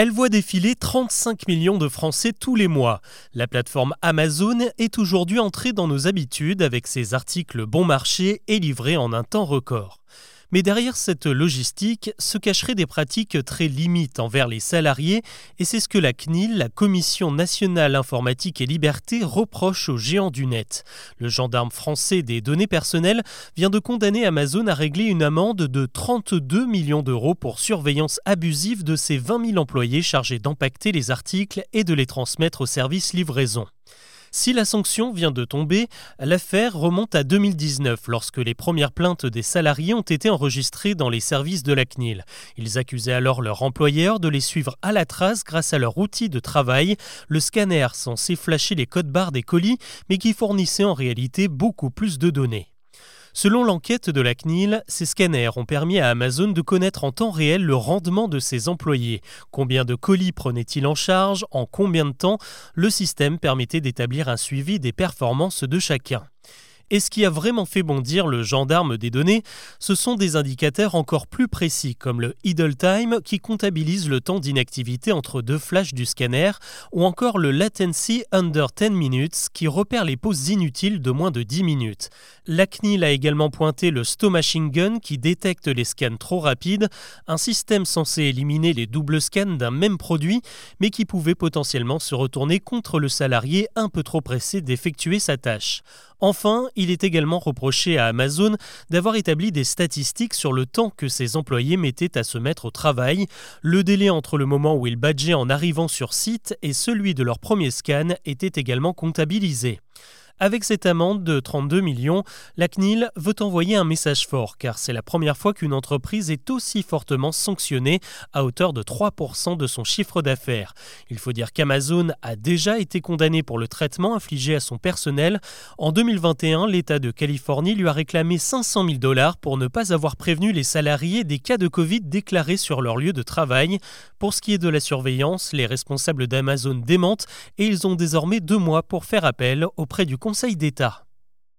Elle voit défiler 35 millions de Français tous les mois. La plateforme Amazon est aujourd'hui entrée dans nos habitudes avec ses articles bon marché et livrés en un temps record. Mais derrière cette logistique se cacheraient des pratiques très limites envers les salariés et c'est ce que la CNIL, la Commission nationale informatique et liberté, reproche aux géants du net. Le gendarme français des données personnelles vient de condamner Amazon à régler une amende de 32 millions d'euros pour surveillance abusive de ses 20 000 employés chargés d'empacter les articles et de les transmettre au service livraison. Si la sanction vient de tomber, l'affaire remonte à 2019 lorsque les premières plaintes des salariés ont été enregistrées dans les services de la CNIL. Ils accusaient alors leur employeur de les suivre à la trace grâce à leur outil de travail, le scanner censé flasher les codes barres des colis mais qui fournissait en réalité beaucoup plus de données. Selon l'enquête de la CNIL, ces scanners ont permis à Amazon de connaître en temps réel le rendement de ses employés. Combien de colis prenait-il en charge En combien de temps? Le système permettait d'établir un suivi des performances de chacun. Et ce qui a vraiment fait bondir le gendarme des données, ce sont des indicateurs encore plus précis, comme le idle time qui comptabilise le temps d'inactivité entre deux flashs du scanner, ou encore le latency under 10 minutes qui repère les pauses inutiles de moins de 10 minutes. La CNIL a également pointé le Stow Machine Gun qui détecte les scans trop rapides, un système censé éliminer les doubles scans d'un même produit, mais qui pouvait potentiellement se retourner contre le salarié un peu trop pressé d'effectuer sa tâche. Enfin, il est également reproché à Amazon d'avoir établi des statistiques sur le temps que ses employés mettaient à se mettre au travail. Le délai entre le moment où ils badgeaient en arrivant sur site et celui de leur premier scan était également comptabilisé. Avec cette amende de 32 millions, la CNIL veut envoyer un message fort car c'est la première fois qu'une entreprise est aussi fortement sanctionnée à hauteur de 3% de son chiffre d'affaires. Il faut dire qu'Amazon a déjà été condamné pour le traitement infligé à son personnel. En 2021, l'État de Californie lui a réclamé 500 000 dollars pour ne pas avoir prévenu les salariés des cas de Covid déclarés sur leur lieu de travail. Pour ce qui est de la surveillance, les responsables d'Amazon démentent et ils ont désormais deux mois pour faire appel auprès du Conseil d'État.